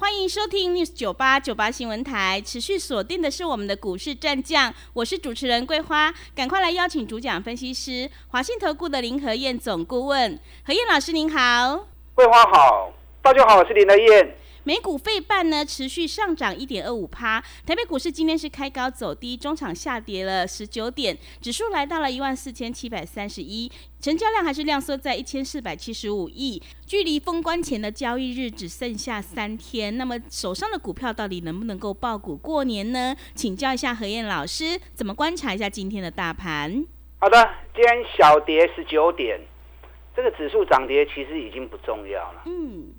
欢迎收听 News 九八九八新闻台，持续锁定的是我们的股市战将，我是主持人桂花，赶快来邀请主讲分析师华信投顾的林和燕总顾问，何燕老师您好，桂花好，大家好，我是林和燕。美股费半呢持续上涨一点二五趴，台北股市今天是开高走低，中场下跌了十九点，指数来到了一万四千七百三十一，成交量还是量缩在一千四百七十五亿，距离封关前的交易日只剩下三天，那么手上的股票到底能不能够爆股过年呢？请教一下何燕老师，怎么观察一下今天的大盘？好的，今天小跌十九点，这个指数涨跌其实已经不重要了。嗯。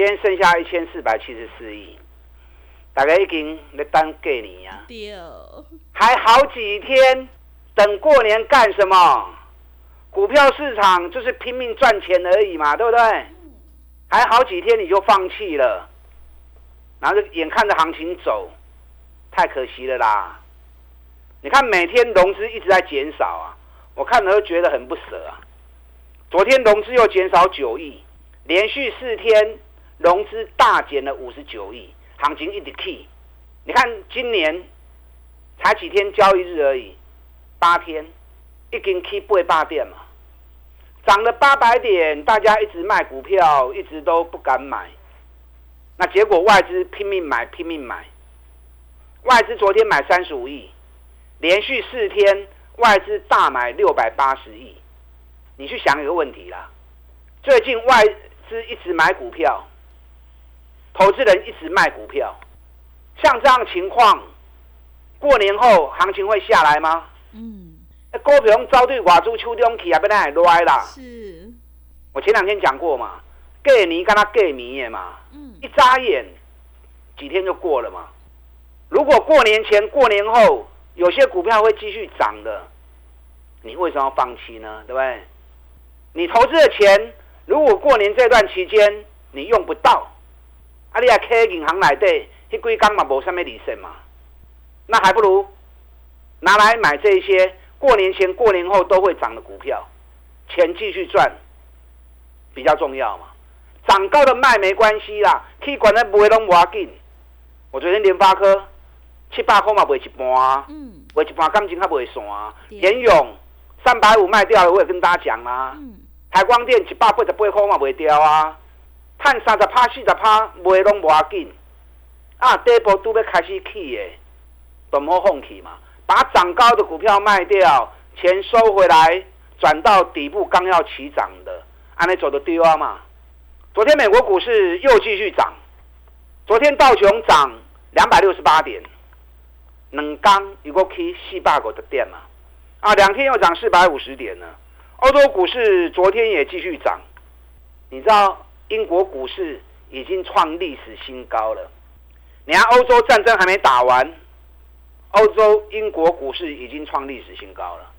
今天剩下一千四百七十四亿，大概已经在等过年呀。还好几天，等过年干什么？股票市场就是拼命赚钱而已嘛，对不对？还好几天你就放弃了，然后眼看着行情走，太可惜了啦。你看每天融资一直在减少啊，我看了都觉得很不舍啊。昨天融资又减少九亿，连续四天。融资大减了五十九亿，行情一直 key。你看今年才几天交易日而已，八天，一根 key 不会八点嘛？涨了八百点，大家一直卖股票，一直都不敢买。那结果外资拼命买，拼命买。外资昨天买三十五亿，连续四天外资大买六百八十亿。你去想一个问题啦，最近外资一直买股票。投资人一直卖股票，像这样情况，过年后行情会下来吗？嗯，股票招对寡猪秋冬起啊，不然还来啦。是，我前两天讲过嘛，过年跟他过年嘛，嗯，一眨眼几天就过了嘛。如果过年前、过年后有些股票会继续涨的，你为什么要放弃呢？对不对？你投资的钱，如果过年这段期间你用不到。啊！你啊，开银行内底，迄几工嘛无什么利息嘛，那还不如拿来买这些过年前、过年后都会涨的股票，钱继续赚比较重要嘛。涨高的卖没关系啦，去管它不会拢无要紧。我昨天联发科七百块嘛卖一半，嗯，卖一半感情还卖散。联勇三百五卖掉了，我也跟大家讲啦。台光电一百八十八块嘛卖掉啊。探三十趴、四十趴，卖拢无要紧。啊，第一波都要开始起的，都莫放弃嘛。把涨高的股票卖掉，钱收回来，转到底部刚要起涨的，安尼走的丢啊嘛。昨天美国股市又继续涨，昨天道琼涨两百六十八点，两刚如果起四百个的点嘛。啊，两天又涨四百五十点呢。欧洲股市昨天也继续涨，你知道？英国股市已经创历史新高了。你看，欧洲战争还没打完，欧洲英国股市已经创历史新高了。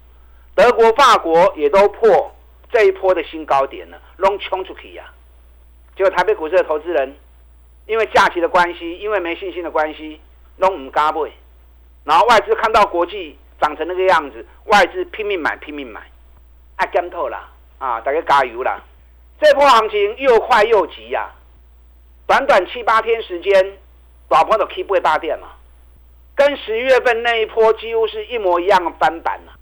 德国、法国也都破这一波的新高点了，拢冲出去呀。结果台北股市的投资人，因为假期的关系，因为没信心的关系，拢唔敢买。然后外资看到国际长成那个样子，外资拼命买，拼命买，爱干透了啊！大家加油啦！这波行情又快又急呀！短短七八天时间，老婆都 keep 不八点嘛，跟十一月份那一波几乎是一模一样的翻版了。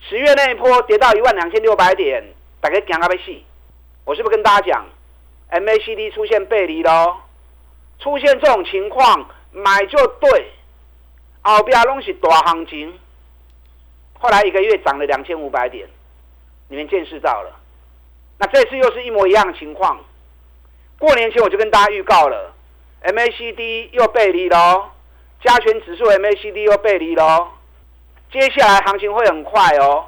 十月那一波跌到一万两千六百点，大家讲阿被戏。我是不是跟大家讲，MACD 出现背离喽？出现这种情况，买就对。后边拢是大行情，后来一个月涨了两千五百点，你们见识到了。那这次又是一模一样的情况。过年前我就跟大家预告了，MACD 又背离喽，加权指数 MACD 又背离喽，接下来行情会很快哦。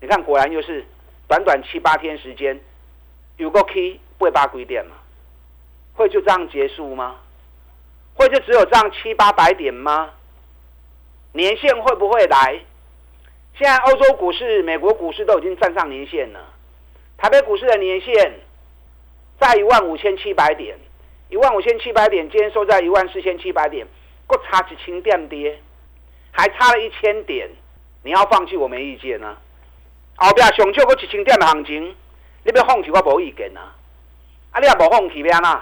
你看，果然又是短短七八天时间，有个 K 不会八鬼点嘛？会就这样结束吗？会就只有这样七八百点吗？年限会不会来？现在欧洲股市、美国股市都已经站上年线了，台北股市的年线在一万五千七百点，一万五千七百点，今天收在一万四千七百点，各差几千点跌，还差了一千点，你要放弃我没意见啊。后边上少个一千点的行情，你要放弃我无意见啊。啊，你也无放弃要安怎？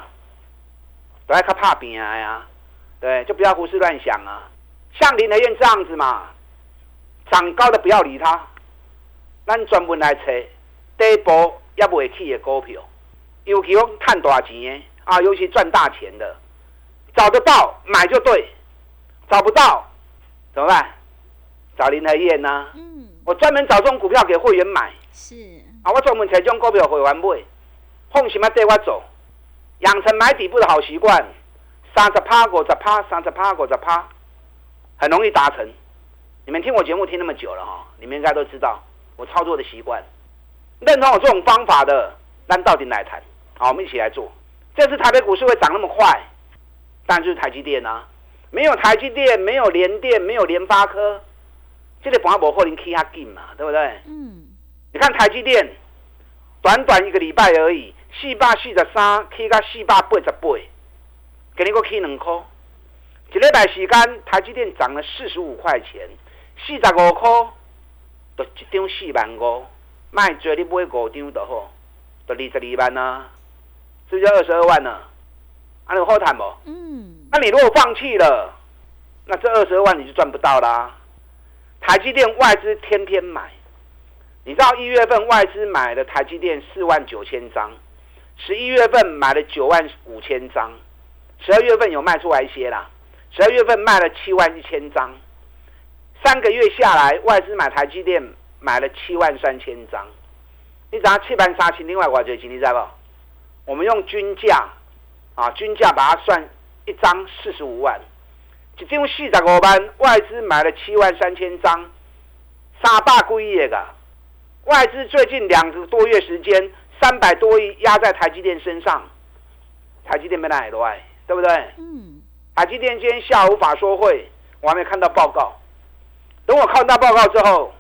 都爱较怕拼的呀，对，就不要胡思乱想啊。像林德燕这样子嘛，涨高的不要理他，咱专门来找第一波也未起的股票，尤其讲赚大钱的啊，尤其赚大钱的，找得到买就对，找不到怎么办？找林和燕呢？嗯，我专门找这种股票给会员买。是啊，我专门找这种股票会员买，放什么带我走？养成买底部的好习惯，三十趴、五十趴、三十趴、五十趴，很容易达成。你们听我节目听那么久了哈，你们应该都知道我操作的习惯。认同我这种方法的，那到底来谈？好，我们一起来做。这次台北股市会涨那么快，当然就是台积电啊。没有台积电，没有联电，没有联发科，这个盘无可能起下劲嘛，对不对？嗯。你看台积电，短短一个礼拜而已。四百四十三起到四百八十八，给你个起两块。一礼拜时间，台积电涨了四十五块钱，四十五块，就一张四万五，卖做你买五张就好，就二十二万啊，是不是二十二万呢？啊，有好谈不？嗯。那你如果放弃了，那这二十二万你就赚不到啦。台积电外资天天买，你知道一月份外资买的台积电四万九千张。十一月份买了九万五千张，十二月份有卖出来一些啦。十二月份卖了七万一千张，三个月下来，外资买台积电买了七万三千张。你知道七万三千，另外我这钱你知不？我们用均价啊，均价把它算一张四十五万，一张四十五万，外资买了七万三千张，三百几亿个。外资最近两个多月时间。三百多亿压在台积电身上，台积电没哪来，对不对？嗯。台积电今天下午法说会，我还没看到报告。等我看到报告之后，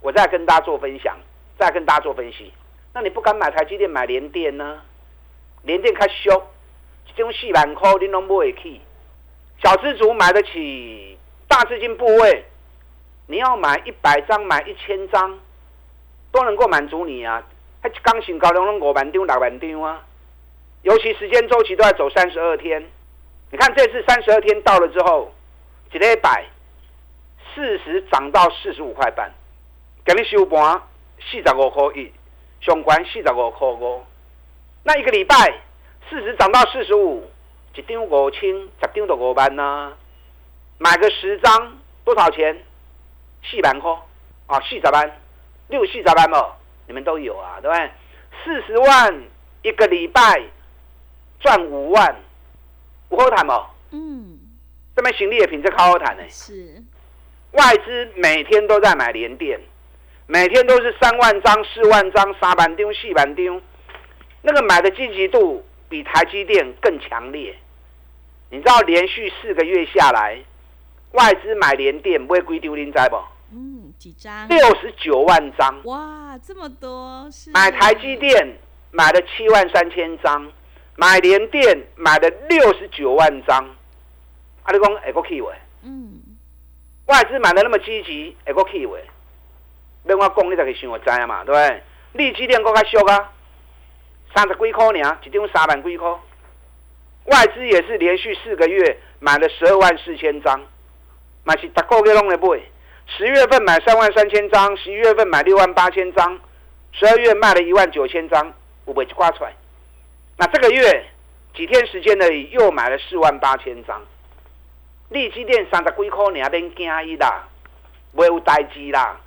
我再跟大家做分享，再跟大家做分析。那你不敢买台积电，买联电呢？联电开修，这种四万块你拢买得起。小资族买得起，大资金部位，你要买一百张，买一千张，都能够满足你啊。还刚性高，拢五万张、六万张啊！尤其时间周期都要走三十二天。你看这次三十二天到了之后，一礼拜四十涨到四十五块半，今日收盘四十五块一，上关四十五块五。那一个礼拜四十涨到四十五，一张五千，十张就五万呐。买个十张多少钱？四万块啊，四十万，六四十万哦。你们都有啊，对不对？四十万一个礼拜赚五万，不好谈哦。嗯，这边行李的品质好好谈呢。是，外资每天都在买联电，每天都是三万张、四万张、沙板丢、细板丢，那个买的积极度比台积电更强烈。你知道连续四个月下来，外资买联电不会归丢零在不？嗯，几张？六十九万张。哇，这么多！是买台积电买了七万三千张，买联电买了六十九万张。阿你讲下个 key 位？嗯，外资买的那么积极，下个 key 位？别我讲，你才可以想我知啊嘛，对不对？利基电更加俗啊，三十几块呢，一张三万几块。外资也是连续四个月买了十二万四千张，买是逐个月拢来买。十月份买三万三千张，十一月份买六万八千张，十二月卖了一万九千张，五百就挂出来。那这个月几天时间呢？又买了四万八千张。利基店三十几块，你还免惊伊啦，没有代志啦。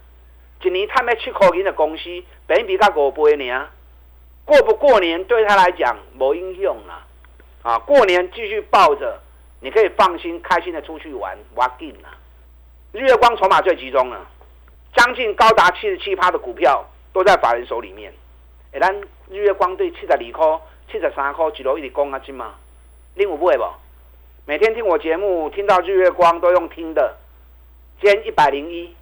一年赚要七块钱的公司，本比较五倍呢。过不过年对他来讲没影响啦。啊，过年继续抱着，你可以放心开心的出去玩，玩劲啦。日月光筹码最集中了，将近高达七十七趴的股票都在法人手里面。哎，咱日月光对七十二块、七十三块一路一直讲啊，金嘛，你有买不？每天听我节目，听到日月光都用听的，今天一百零一，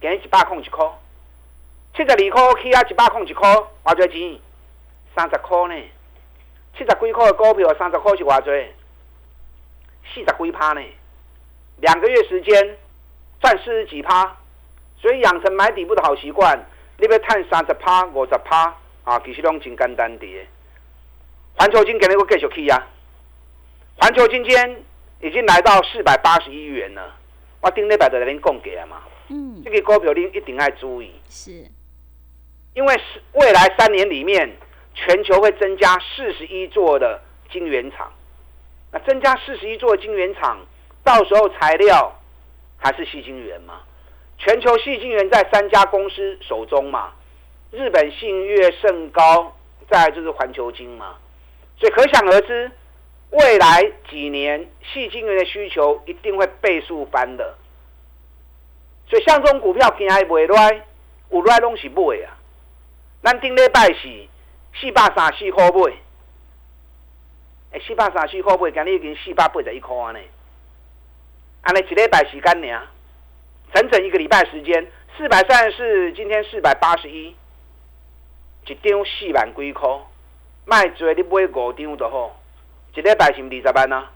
今日一百空一块，七十二块起啊，一百空一块，偌侪钱？三十块呢？七十几块的股票，三十块是偌侪？四十几趴呢？两个月时间赚四十几趴，所以养成买底部的好习惯。你要赚三十趴、五十趴啊，其实拢真简单的。环球金今日我继续去啊！环球金今天已经来到四百八十一元了。我顶礼拜就跟您讲过了嘛。嗯。这个股票您一定要注意。是。因为是未来三年里面，全球会增加四十一座的晶圆厂。那增加四十一座晶圆厂，到时候材料还是细晶圆吗？全球细晶圆在三家公司手中嘛，日本信越、盛高，再就是环球晶嘛，所以可想而知，未来几年细晶圆的需求一定会倍数翻的。所以像这种股票，今还未来，有来拢是买啊。咱顶礼拜是四百三四块买，哎，四百三四块买，今日已经四百八十一块安尼，安尼一礼拜时间尔。整整一个礼拜时间，四百三十四，今天四百八十一，一张四万几块，卖做你买五张就好，一礼拜是二十万啊。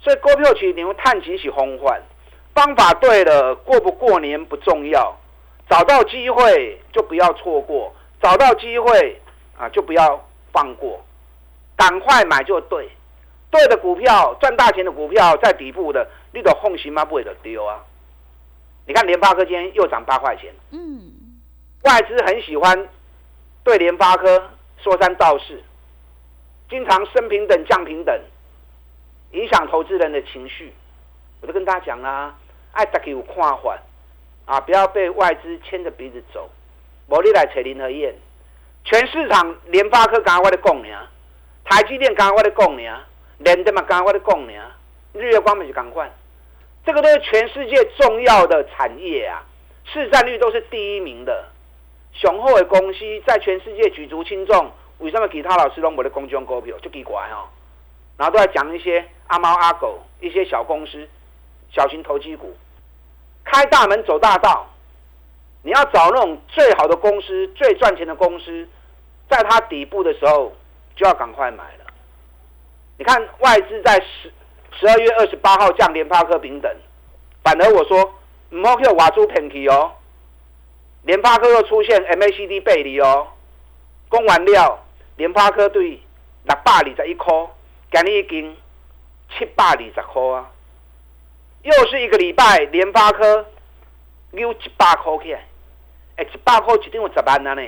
所以股票市场探钱是方法，方法对了，过不过年不重要，找到机会就不要错过，找到机会啊就不要放过，赶快买就对，对的股票赚大钱的股票在底部的，你都放心吗？不会的丢啊。你看联发科今天又涨八块钱，嗯，外资很喜欢对联发科说三道四，经常升平等降平等，影响投资人的情绪。我就跟大家讲啦，爱大家有看法啊，不要被外资牵着鼻子走。无你来找林和燕，全市场联发科刚我的讲呢，台积电刚我的讲呢，联电嘛刚我的讲呢，日月光嘛就赶快。这个都是全世界重要的产业啊，市占率都是第一名的。雄厚的公司在全世界举足轻重，为什么其他老师都没得公众股票就奇怪哦？然后都在讲一些阿猫阿狗，一些小公司、小型投机股，开大门走大道。你要找那种最好的公司、最赚钱的公司，在它底部的时候就要赶快买了。你看外资在十。十二月二十八号降联发科平等，反而我说唔好去挖出骗去哦。联发科又出现 MACD 背离哦，供完料，联发科对六百二十一颗，今日已经七百二十颗啊。又是一个礼拜，联发科溜一百块起来，哎，一百块一张有十万啊呢。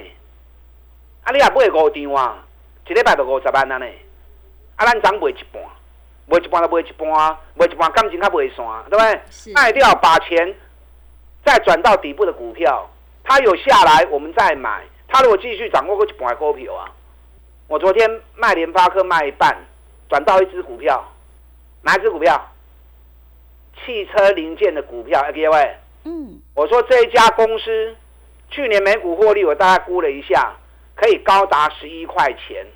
啊，你也买五张啊，一礼拜就五十万啊呢。啊，咱涨卖一半。卖一半就卖一半，卖一半感情较卖散，对不对？卖掉把钱再转到底部的股票，它有下来我们再买。它如果继续掌握过一半股票啊，我昨天卖联发科卖一半，转到一只股票，哪一只股票？汽车零件的股票，各位。嗯。我说这一家公司去年每股获利，我大概估了一下，可以高达十一块钱。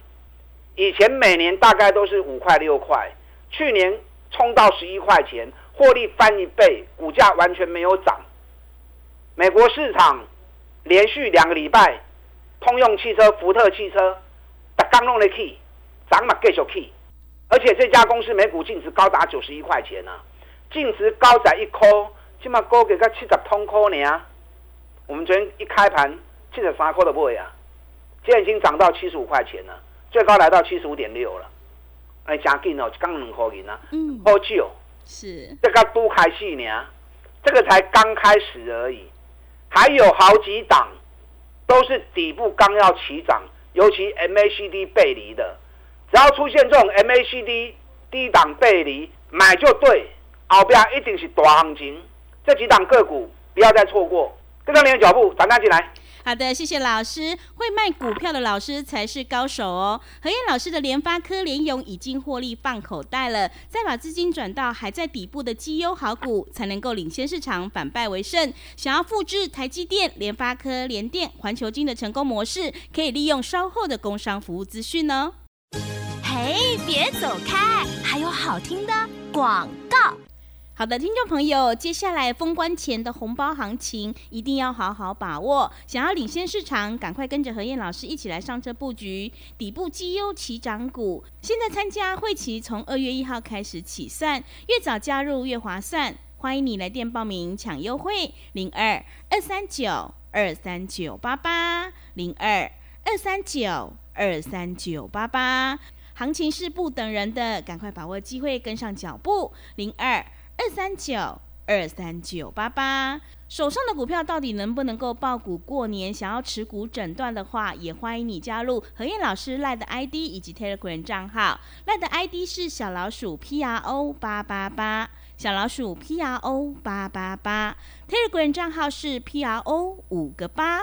以前每年大概都是五块六块。去年冲到十一块钱，获利翻一倍，股价完全没有涨。美国市场连续两个礼拜，通用汽车、福特汽车，它刚弄的 key，涨嘛继续 key，而且这家公司每股净值高达九十一块钱呢，净值高在一颗，起码高给个七十通颗呢。我们昨天一开盘七十三颗的位啊，现在已经涨到七十五块钱了，最高来到七十五点六了。哎，真紧哦，刚两块银啊，好久，是。这个都开始呢，这个才刚开始而已，还有好几档都是底部刚要起涨，尤其 MACD 背离的，只要出现这种 MACD 低档背离，买就对，后边一定是大行情，这几档个股不要再错过，跟上你的脚步，赶快进来。好的，谢谢老师。会卖股票的老师才是高手哦。何燕老师的联发科、联勇已经获利放口袋了，再把资金转到还在底部的绩优好股，才能够领先市场，反败为胜。想要复制台积电、联发科、联电、环球金的成功模式，可以利用稍后的工商服务资讯哦。嘿，别走开，还有好听的广。好的，听众朋友，接下来封关前的红包行情一定要好好把握。想要领先市场，赶快跟着何燕老师一起来上车布局底部绩优起涨股。现在参加会期从二月一号开始起算，越早加入越划算。欢迎你来电报名抢优惠，零二二三九二三九八八零二二三九二三九八八。行情是不等人的，赶快把握机会，跟上脚步，零二。二三九二三九八八，手上的股票到底能不能够爆股过年？想要持股诊断的话，也欢迎你加入何燕老师赖的 ID 以及 Telegram 账号。赖的 ID 是小老鼠 P R O 八八八，小老鼠 P R O 八八八，Telegram 账号是 P R O 五个八。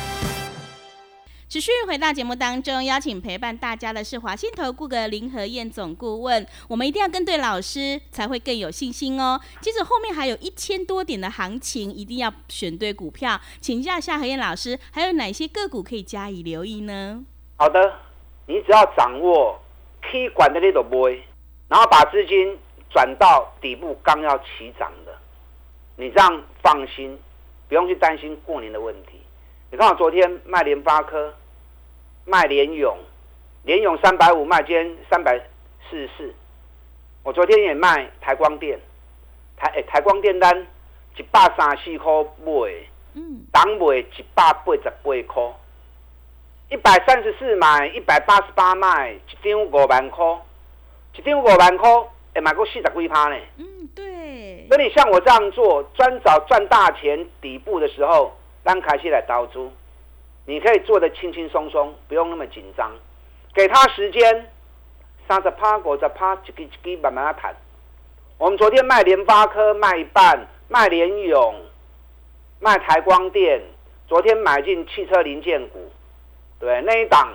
持续回到节目当中，邀请陪伴大家的是华信投顾的林和燕总顾问。我们一定要跟对老师，才会更有信心哦。接着后面还有一千多点的行情，一定要选对股票。请教一下何燕老师，还有哪些个股可以加以留意呢？好的，你只要掌握 K 管的那种波，然后把资金转到底部刚要起涨的，你这样放心，不用去担心过年的问题。你看我昨天卖联发科。卖联勇，联勇三百五卖，今天三百四十四。我昨天也卖台光电，台诶台光电单一百三十四块卖，嗯，当卖一百八十八块，一百三十四买，一百八十八卖，一张五万块，一张五万块，会买过四十几趴呢。嗯，对。所以像我这样做，专找赚大钱底部的时候，让开始来投资。你可以做的轻轻松松，不用那么紧张，给他时间，三十趴、五十趴，一支一支慢慢谈。我们昨天卖联发科卖一半，卖联勇，卖台光电，昨天买进汽车零件股，对那一档，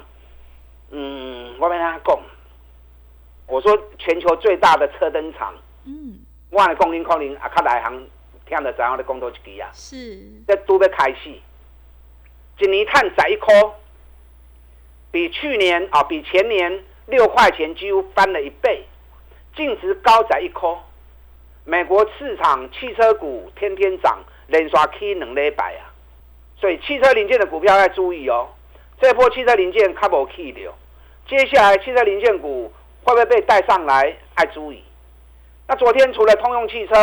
嗯，我跟他讲，我说全球最大的车灯厂，嗯，我的供应可能啊，较内行听得怎样的工作一支啊，是，这都要开始。一年碳十一颗，比去年啊，比前年六块钱几乎翻了一倍，净值高在一颗。美国市场汽车股天天涨，连刷 K 两礼拜啊，所以汽车零件的股票要注意哦。这波汽车零件卡无 K 的，接下来汽车零件股会不会被带上来？要注意。那昨天除了通用汽车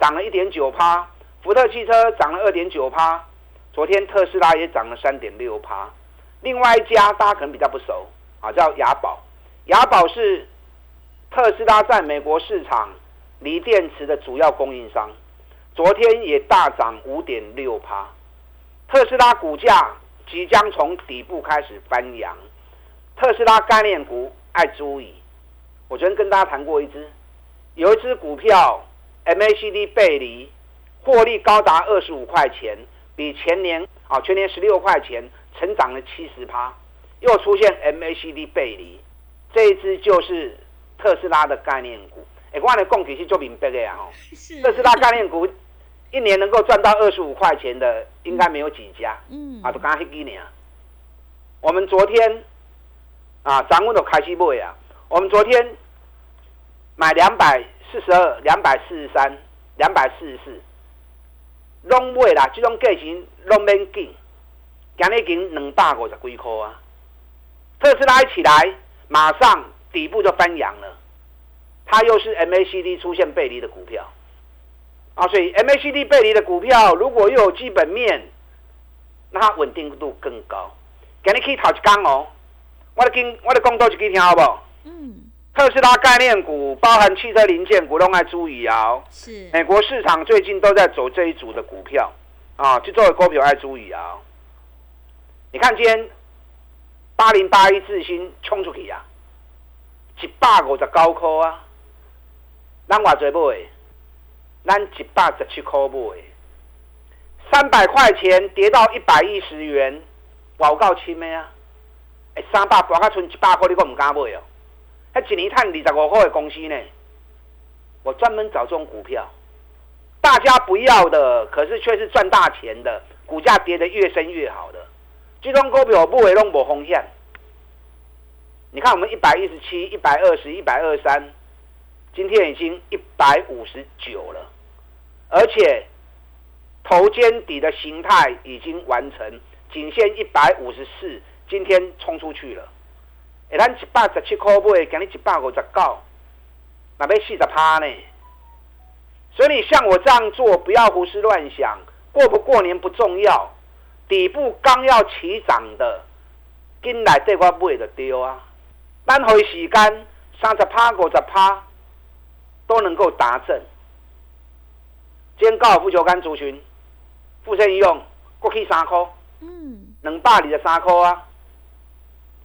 涨了一点九趴，福特汽车涨了二点九趴。昨天特斯拉也涨了三点六趴，另外一家大家可能比较不熟啊，叫雅宝。雅宝是特斯拉在美国市场锂电池的主要供应商，昨天也大涨五点六趴。特斯拉股价即将从底部开始翻扬，特斯拉概念股爱注意。我昨天跟大家谈过一只，有一只股票 MACD 背离，获利高达二十五块钱。比前年啊，全年十六块钱，成长了七十趴，又出现 MACD 背离，这一支就是特斯拉的概念股。哎，我的供给是做明白的呀，哦，特斯拉概念股一年能够赚到二十五块钱的，应该没有几家。嗯，啊，都刚黑几年。我们昨天啊，咱们都开始买啊。我们昨天买两百四十二、两百四十三、两百四十四。拢买啦，这种价钱拢免紧，今日已经两百五十几块啊！特斯拉一起来，马上底部就翻扬了。它又是 MACD 出现背离的股票啊，所以 MACD 背离的股票，如果又有基本面，那它稳定度更高。今日可以讨一讲哦，我的经我的讲多一句听好不？嗯。特斯拉概念股包含汽车零件股，都爱注意啊！是美国市场最近都在走这一组的股票啊，就作为股票爱注意啊！你看今天八零八一智新冲出去啊，一百五十高科啊，咱话最买，咱一百十七块买，三百块钱跌到一百一十元，有够深的啊！哎，三百跌到剩一百块，你阁唔敢买哦？迄一年赚二十五块的公司呢？我专门找这种股票，大家不要的，可是却是赚大钱的，股价跌得越深越好的，这种股票不会弄无风险。你看我们一百一十七、一百二十、一百二三，今天已经一百五十九了，而且头肩底的形态已经完成，仅限一百五十四，今天冲出去了。哎，咱一百十七块买，今日一百五十九。那要四十趴呢，所以你像我这样做，不要胡思乱想，过不过年不重要，底部刚要起涨的，进来这块买就丢啊。单回时间三十趴、五十趴都能够达阵。今天高尔夫球杆族群，富盛用过去三块，嗯，两百二十三块啊。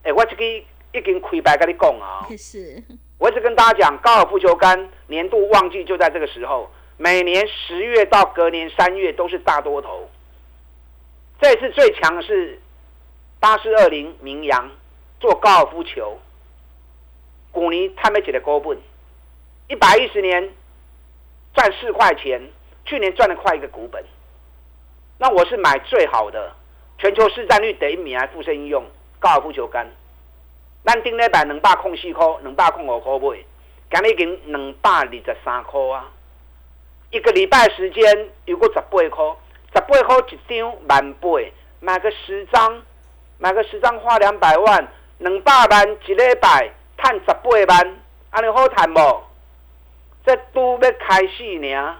哎，我这个已经开白跟你讲啊。是。我一直跟大家讲，高尔夫球杆年度旺季就在这个时候，每年十月到隔年三月都是大多头。这次最强的是八四二零名扬做高尔夫球，古尼他没起的高本，一百一十年赚四块钱，去年赚了快一个股本。那我是买最好的，全球市占率第一米还富盛应用高尔夫球杆。咱顶礼拜两百空四块，两百空五块买，今日已经两百二十三块啊！一个礼拜时间，有个十八块，十八块一张万八，买个十张，买个十张花两百万，两百万一礼拜赚十八万，安尼好赚无？这都要开始呢，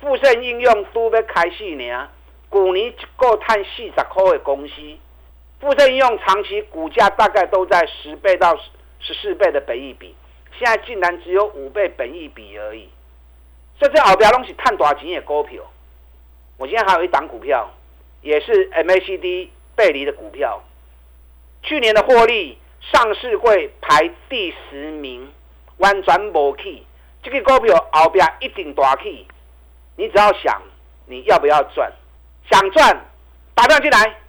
富盛应用都要开始呢，去年一个赚四十块的公司。富盛应用长期股价大概都在十倍到十四倍的本益比，现在竟然只有五倍本益比而已。所以这后边东西探多少钱也股票。我今天还有一档股票，也是 MACD 背离的股票，去年的获利上市会排第十名，完全无去。这个股票后边一定大去，你只要想你要不要赚，想赚打电话进来。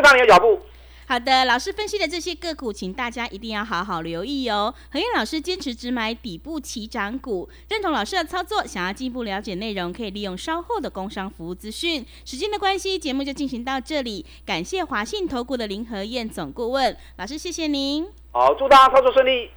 跟上你的脚步。好的，老师分析的这些个股，请大家一定要好好留意哦。何燕老师坚持只买底部起涨股，认同老师的操作，想要进一步了解内容，可以利用稍后的工商服务资讯。时间的关系，节目就进行到这里。感谢华信投顾的林和燕总顾问老师，谢谢您。好，祝大家操作顺利。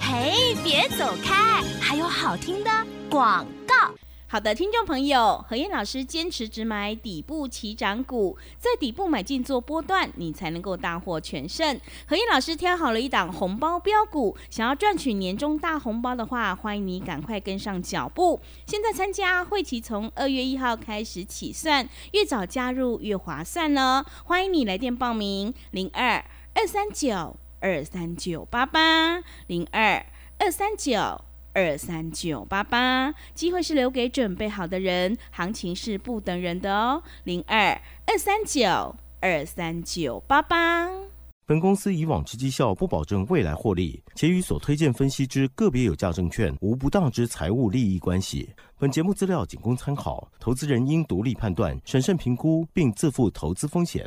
嘿，别走开，还有好听的广告。好的，听众朋友，何燕老师坚持只买底部起涨股，在底部买进做波段，你才能够大获全胜。何燕老师挑好了一档红包标股，想要赚取年终大红包的话，欢迎你赶快跟上脚步。现在参加会期从二月一号开始起算，越早加入越划算呢。欢迎你来电报名：零二二三九二三九八八零二二三九。二三九八八，机会是留给准备好的人，行情是不等人的哦。零二二三九二三九八八。本公司以往之绩效不保证未来获利，且与所推荐分析之个别有价证券无不当之财务利益关系。本节目资料仅供参考，投资人应独立判断、审慎评估，并自负投资风险。